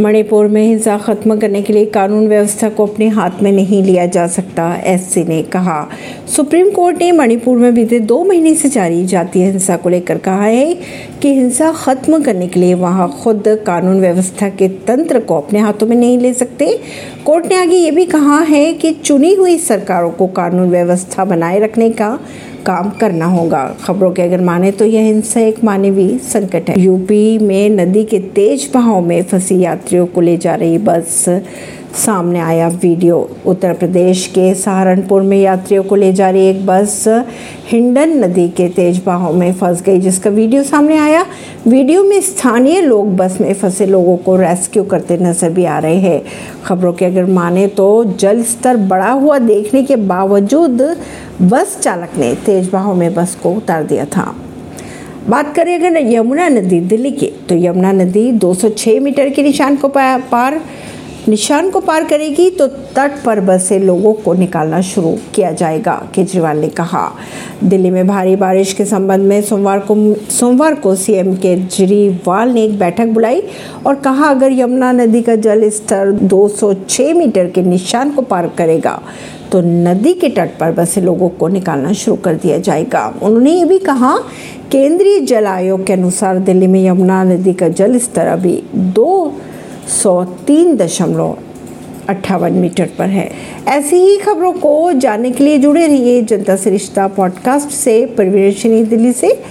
मणिपुर में हिंसा खत्म करने के लिए कानून व्यवस्था को अपने हाथ में नहीं लिया जा सकता, एससी ने कहा। सुप्रीम कोर्ट ने मणिपुर में बीते दो महीने से जारी जातीय हिंसा को लेकर कहा है कि हिंसा खत्म करने के लिए वहाँ खुद कानून व्यवस्था के तंत्र को अपने हाथों में नहीं ले सकते। कोर्ट ने आगे ये भी कहा है कि चुनी हुई सरकारों को कानून व्यवस्था बनाए रखने का काम करना होगा। खबरों के अगर माने तो यह हिंसा एक मानवीय संकट है। यूपी में नदी के तेज बहाव में फंसी यात्रियों को ले जा रही बस। सामने आया वीडियो उत्तर प्रदेश के सहारनपुर में यात्रियों को ले जा रही एक बस हिंडन नदी के तेज बहाव में फंस गई, जिसका वीडियो सामने आया। वीडियो में स्थानीय लोग बस में फंसे लोगों को रेस्क्यू करते नज़र भी आ रहे हैं। खबरों के अगर माने तो जल स्तर बढ़ा हुआ देखने के बावजूद बस चालक ने तेज बहाव में बस को उतार दिया था। बात करें अगर यमुना नदी दिल्ली की तो यमुना नदी 206 मीटर के निशान को पार निशान को पार करेगी तो तट पर बसे लोगों को निकालना शुरू किया जाएगा, केजरीवाल ने कहा। दिल्ली में भारी बारिश के संबंध में सोमवार को सोमवार को सीएम केजरीवाल ने एक बैठक बुलाई और कहा, अगर यमुना नदी का जल स्तर 206 मीटर के निशान को पार करेगा तो नदी के तट पर बसे लोगों को निकालना शुरू कर दिया जाएगा। उन्होंने ये भी कहा, केंद्रीय जल आयोग के अनुसार दिल्ली में यमुना नदी का जल स्तर अभी दो सौ तीन दशमलव अट्ठावन मीटर पर है। ऐसी ही खबरों को जानने के लिए जुड़े रहिए जनता से रिश्ता पॉडकास्ट से। परवीन दिल्ली से।